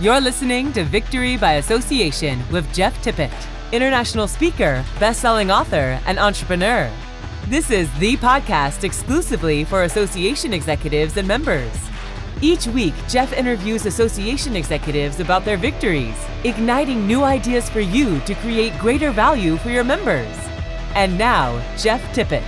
You're listening to Victory by Association with Jeff Tippett, international speaker, best-selling author, and entrepreneur. This is the podcast exclusively for association executives and members. Each week, Jeff interviews association executives about their victories, igniting new ideas for you to create greater value for your members. And now, Jeff Tippett.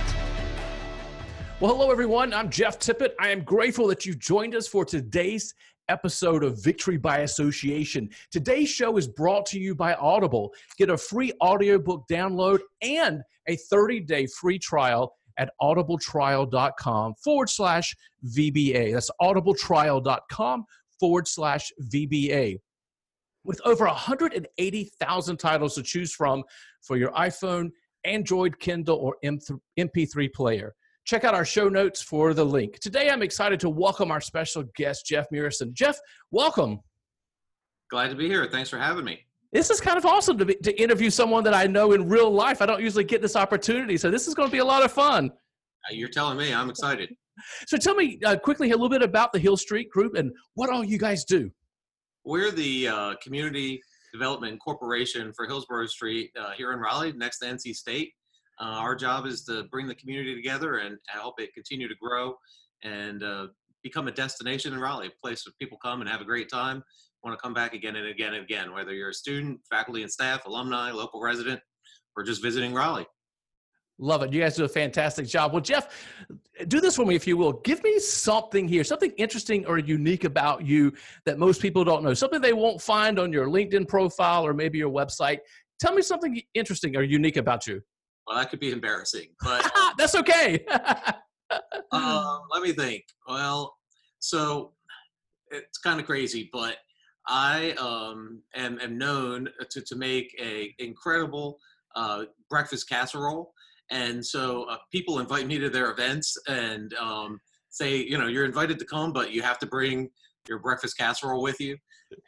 Well, hello, everyone. I'm Jeff Tippett. I am grateful that you've joined us for today's episode of Victory by Association. Today's show is brought to you by Audible. Get a free audiobook download and a 30 day free trial at audibletrial.com forward slash VBA. That's audibletrial.com forward slash VBA. With over 180,000 titles to choose from for your iPhone, Android, Kindle, or MP3 player. Check out our show notes for the link. Today, I'm excited to welcome our special guest, Jeff Murison. Jeff, welcome. Glad to be here. Thanks for having me. This is kind of awesome to, be, to interview someone that I know in real life. I don't usually get this opportunity, so this is going to be a lot of fun. Uh, you're telling me. I'm excited. So tell me uh, quickly a little bit about the Hill Street Group and what all you guys do. We're the uh, Community Development Corporation for Hillsborough Street uh, here in Raleigh, next to NC State. Uh, our job is to bring the community together and help it continue to grow and uh, become a destination in Raleigh, a place where people come and have a great time, want to come back again and again and again, whether you're a student, faculty and staff, alumni, local resident, or just visiting Raleigh. Love it. You guys do a fantastic job. Well, Jeff, do this for me if you will. Give me something here, something interesting or unique about you that most people don't know, something they won't find on your LinkedIn profile or maybe your website. Tell me something interesting or unique about you. Well, that could be embarrassing, but that's okay. uh, let me think. Well, so it's kind of crazy, but I um, am, am known to, to make a incredible uh, breakfast casserole. And so uh, people invite me to their events and um, say, you know, you're invited to come, but you have to bring your breakfast casserole with you.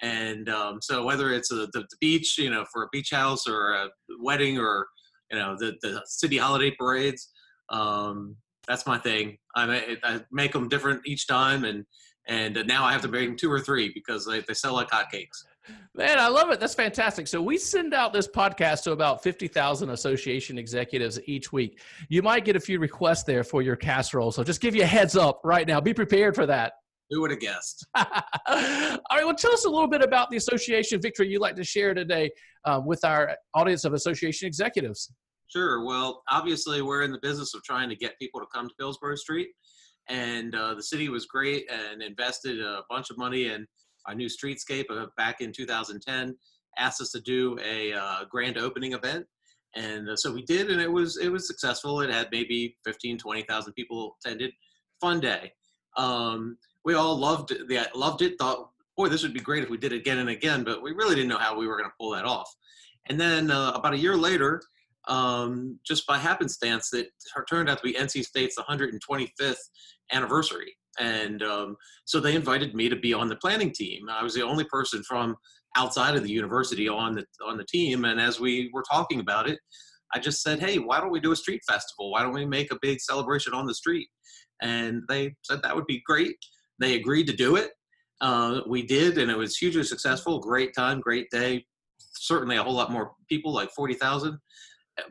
And um, so whether it's a, the, the, beach, you know, for a beach house or a wedding or you know the the city holiday parades. Um, that's my thing. I, I make them different each time, and and now I have to bring two or three because they, they sell like hotcakes. Man, I love it. That's fantastic. So we send out this podcast to about 50,000 association executives each week. You might get a few requests there for your casserole. So just give you a heads up right now. Be prepared for that. Who would have guessed? All right. Well, tell us a little bit about the association victory you'd like to share today um, with our audience of association executives. Sure. Well, obviously, we're in the business of trying to get people to come to Hillsborough Street, and uh, the city was great and invested a bunch of money in our new streetscape uh, back in 2010. Asked us to do a uh, grand opening event, and uh, so we did, and it was it was successful. It had maybe 15, 20,000 people attended. Fun day. Um, we all loved the loved it. Thought, boy, this would be great if we did it again and again, but we really didn't know how we were going to pull that off. And then uh, about a year later, um, just by happenstance that turned out to be NC State's 125th anniversary. And um, so they invited me to be on the planning team. I was the only person from outside of the university on the on the team. And as we were talking about it, I just said, "Hey, why don't we do a street festival? Why don't we make a big celebration on the street?" And they said that would be great. They agreed to do it. Uh, we did, and it was hugely successful. Great time, great day. Certainly a whole lot more people, like forty thousand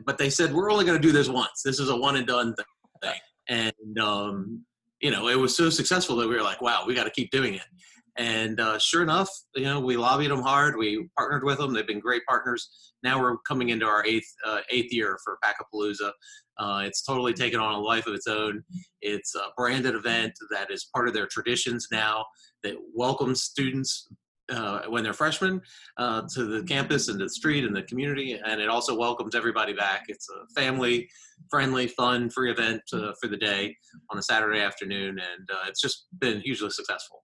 but they said we're only going to do this once. This is a one and done thing, and um, you know it was so successful that we were like, wow, we got to keep doing it. And uh, sure enough, you know, we lobbied them hard. We partnered with them. They've been great partners. Now we're coming into our eighth uh, eighth year for Packapalooza. Uh, it's totally taken on a life of its own. It's a branded event that is part of their traditions now that welcomes students uh, when they're freshmen uh, to the campus and the street and the community. And it also welcomes everybody back. It's a family friendly, fun, free event uh, for the day on a Saturday afternoon. And uh, it's just been hugely successful.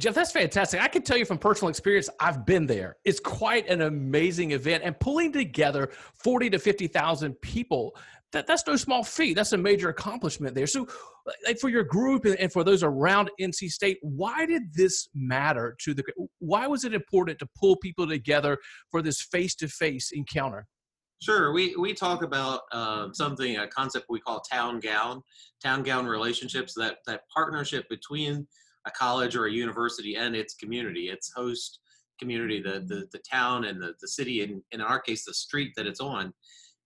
Jeff, that's fantastic. I can tell you from personal experience, I've been there. It's quite an amazing event, and pulling together forty to fifty thousand people that, that's no small feat. That's a major accomplishment there. So, like for your group and, for those around NC State, why did this matter to the? Why was it important to pull people together for this face-to-face encounter? Sure, we we talk about uh, something a concept we call town gown, town gown relationships. That that partnership between a college or a university and its community, its host community, the, the, the town and the, the city, and in our case, the street that it's on.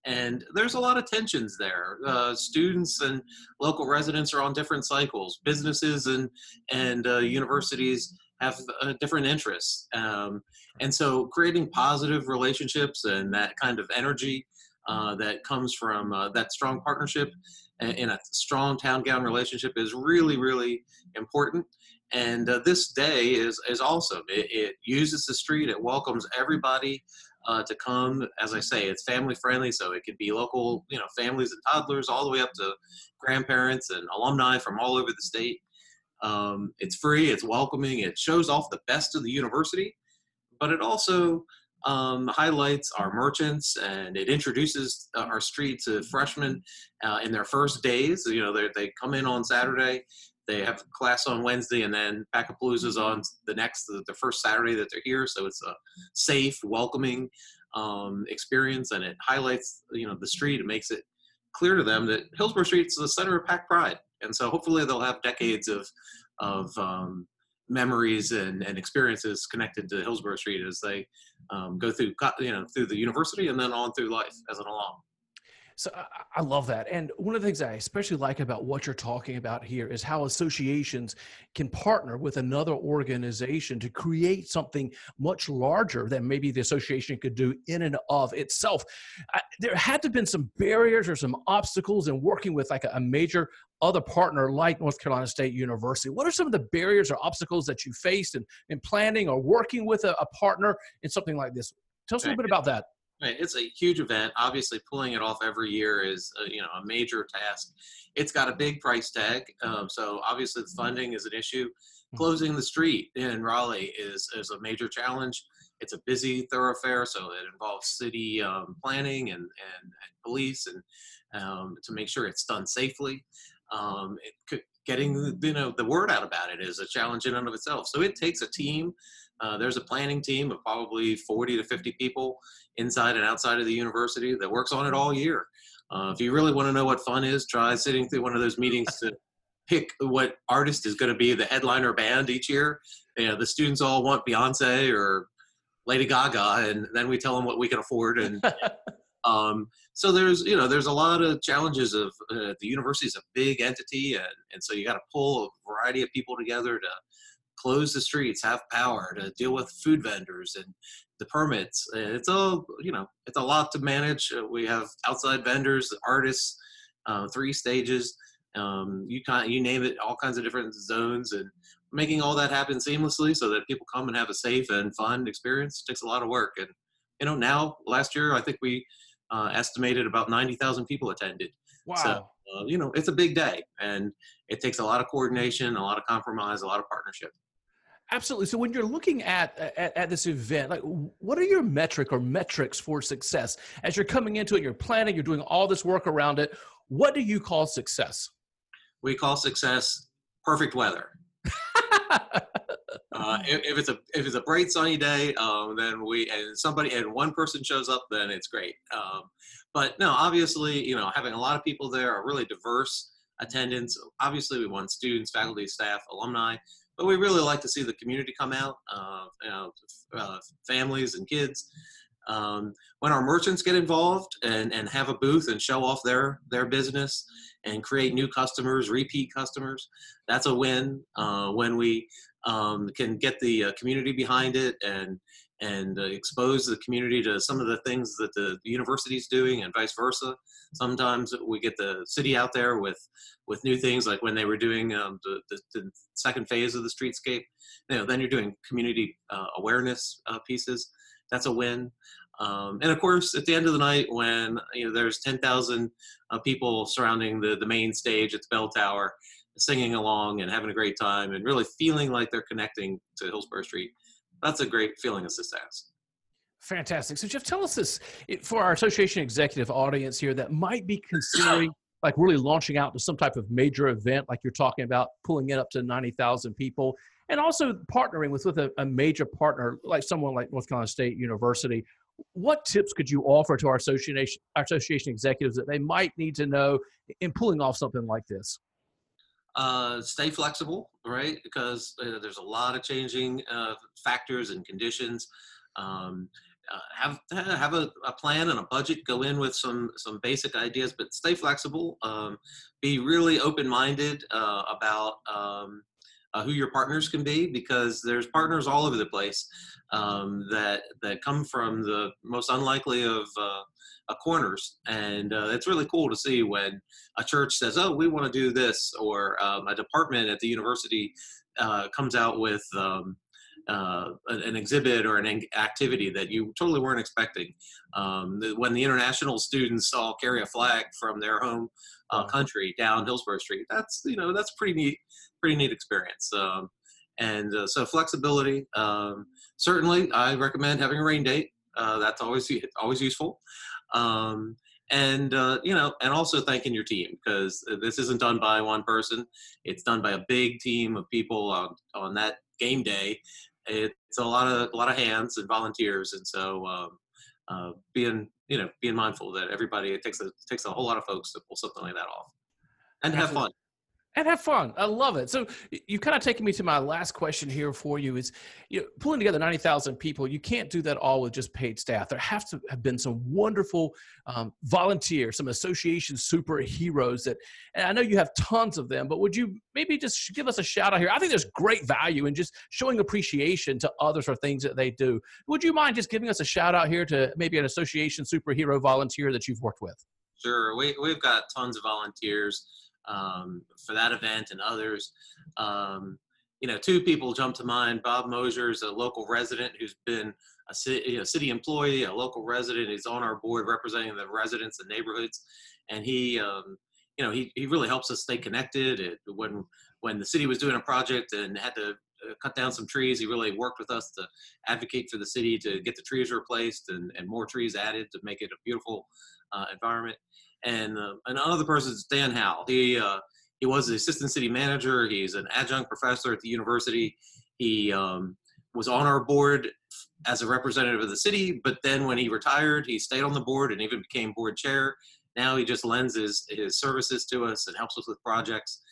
And there's a lot of tensions there. Uh, students and local residents are on different cycles. Businesses and, and uh, universities have uh, different interests. Um, and so creating positive relationships and that kind of energy uh, that comes from uh, that strong partnership in a strong town gown relationship is really, really important. And uh, this day is, is awesome. It, it, uses the street, it welcomes everybody uh, to come. As I say, it's family friendly, so it could be local, you know, families and toddlers, all the way up to grandparents and alumni from all over the state. Um, it's free, it's welcoming, it shows off the best of the university, but it also um, highlights our merchants and it introduces uh, our street to freshmen uh, in their first days. You know, they come in on Saturday, they have class on Wednesday, and then Packapalooza's on the next, the, the first Saturday that they're here. So it's a safe, welcoming um, experience, and it highlights, you know, the street. It makes it clear to them that Hillsborough Street is the center of Pack Pride, and so hopefully they'll have decades of of um, memories and, and experiences connected to Hillsborough Street as they um, go through, you know, through the university and then on through life as an alum. So I, I, love that. And one of the things I especially like about what you're talking about here is how associations can partner with another organization to create something much larger than maybe the association could do in and of itself. I, there had to have been some barriers or some obstacles in working with like a, a major other partner like North Carolina State University. What are some of the barriers or obstacles that you faced in, in planning or working with a, a partner in something like this? Tell us a little bit about that. Right. It's a huge event. Obviously, pulling it off every year is a, you know a major task. It's got a big price tag, um, so obviously the funding is an issue. Mm-hmm. Closing the street in Raleigh is is a major challenge. It's a busy thoroughfare, so it involves city um, planning and, and, and police and um, to make sure it's done safely. Um, it could, getting you know the word out about it is a challenge in and of itself. So it takes a team uh, there's a planning team of probably 40 to 50 people inside and outside of the university that works on it all year. Uh, if you really want to know what fun is, try sitting through one of those meetings to pick what artist is going to be the headliner band each year. You know, the students all want Beyonce or Lady Gaga, and then we tell them what we can afford. And um, so there's, you know, there's a lot of challenges of uh, the university is a big entity, and, and so you got to pull a variety of people together to close the streets, have power, to deal with food vendors and the permits. It's all you know it's a lot to manage. Uh, we have outside vendors, artists, uh, three stages. Um, you kind you name it, all kinds of different zones, and making all that happen seamlessly so that people come and have a safe and fun experience takes a lot of work. And you know now last year I think we uh, estimated about ninety thousand people attended. Wow. So, uh, you know, it's a big day and it takes a lot of coordination, a lot of compromise, a lot of partnership. Absolutely. So when you're looking at, at, at this event, like what are your metric or metrics for success as you're coming into it? You're planning. You're doing all this work around it. What do you call success? We call success perfect weather. uh, if, if, it's a if it's a bright sunny day, um, then we and somebody and one person shows up, then it's great. Um, but no, obviously, you know, having a lot of people there, a really diverse attendance. Obviously, we want students, faculty, staff, alumni but we really like to see the community come out, uh, you know, uh, families and kids. Um, when our merchants get involved and, and have a booth and show off their their business and create new customers, repeat customers, that's a win. Uh, when we um, can get the uh, community behind it and and uh, expose the community to some of the things that the, university is doing and vice versa. Sometimes we get the city out there with with new things like when they were doing um, the, the, the, second phase of the streetscape. You know, then you're doing community uh, awareness uh, pieces. That's a win. Um, and of course, at the end of the night, when you know there's 10,000 uh, people surrounding the the main stage at the bell tower, singing along and having a great time, and really feeling like they're connecting to Hillsborough Street that's a great feeling of success. Fantastic. So, Jeff, tell us this for our association executive audience here that might be considering like really launching out to some type of major event, like you're talking about, pulling it up to 90,000 people, and also partnering with, with a, a major partner like someone like North Carolina State University. What tips could you offer to our association, our association executives that they might need to know in pulling off something like this? Uh, stay flexible, right? Because uh, there's a lot of changing uh, factors and conditions. Um, uh, have have a, a, plan and a budget. Go in with some some basic ideas, but stay flexible. Um, be really open minded uh, about um, uh, who your partners can be, because there's partners all over the place um, that that come from the most unlikely of uh, corners, and uh, it's really cool to see when a church says, "Oh, we want to do this," or um, a department at the university uh, comes out with um, uh, an exhibit or an activity that you totally weren't expecting. Um, when the international students all carry a flag from their home uh, country down Hillsborough Street, that's you know that's pretty neat, pretty neat experience. Um, and uh, so flexibility. Um, certainly, I recommend having a rain date. Uh, that's always always useful. Um, and uh, you know, and also thanking your team because this isn't done by one person; it's done by a big team of people on on that game day. It's a lot of a lot of hands and volunteers, and so um, uh, being you know being mindful that everybody it takes a takes a whole lot of folks to pull something like that off and have fun and have fun. I love it. So you've kind of taken me to my last question here for you is you know, pulling together 90,000 people. You can't do that all with just paid staff. There have to have been some wonderful um, volunteers, some association superheroes that, and I know you have tons of them, but would you maybe just give us a shout out here? I think there's great value in just showing appreciation to others for things that they do. Would you mind just giving us a shout out here to maybe an association superhero volunteer that you've worked with? Sure. We, we've got tons of volunteers um, for that event and others. Um, you know, two people jump to mind. Bob Mosier is a local resident who's been a city, a city employee, a local resident. He's on our board representing the residents and neighborhoods, and he, um, you know, he, he really helps us stay connected. It, when when the city was doing a project and had to uh, cut down some trees, he really worked with us to advocate for the city to get the trees replaced and, and more trees added to make it a beautiful uh, environment and uh, another person is Dan Howe. He uh, he was the assistant city manager. He's an adjunct professor at the university. He um, was on our board as a representative of the city, but then when he retired, he stayed on the board and even became board chair. Now he just lends his his services to us and helps us with projects.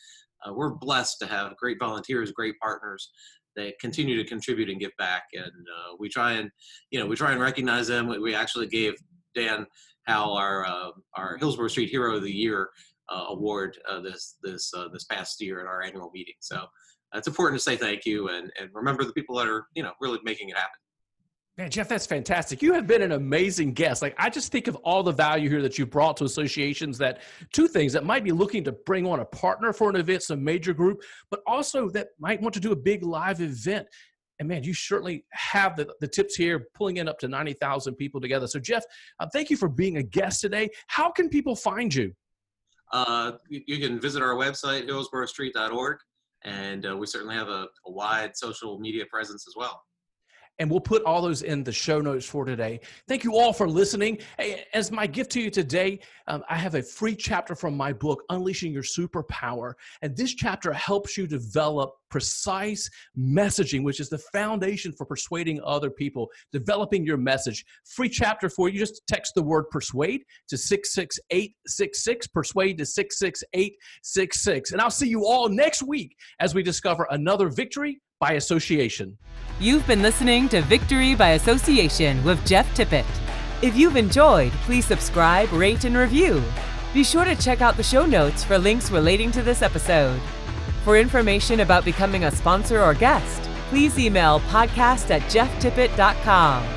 Uh, we're blessed to have great volunteers, great partners that continue to contribute and give back. And uh, we try and, you know, we try and recognize them. We actually gave Dan Howe our uh, our Hillsborough Street Hero of the Year uh, award uh, this this uh, this past year at our annual meeting. So it's important to say thank you and and remember the people that are you know really making it happen. Man, Jeff, that's fantastic. You have been an amazing guest. Like, I just think of all the value here that you've brought to associations that two things that might be looking to bring on a partner for an event, some major group, but also that might want to do a big live event. And man, you certainly have the, the tips here, pulling in up to 90,000 people together. So, Jeff, uh, thank you for being a guest today. How can people find you? Uh, you, can visit our website, hillsboroughstreet.org, and uh, we certainly have a, a wide social media presence as well and we'll put all those in the show notes for today. Thank you all for listening. As my gift to you today, um, I have a free chapter from my book, Unleashing Your Superpower. And this chapter helps you develop precise messaging, which is the foundation for persuading other people, developing your message. Free chapter for you. Just text the word persuade to 66866, persuade to 66866. And I'll see you all next week as we discover another victory by association. You've been listening to Victory by Association with Jeff Tippett. If you've enjoyed, please subscribe, rate, and review. Be sure to check out the show notes for links relating to this episode. For information about becoming a sponsor or guest, please email podcast at jefftippett.com.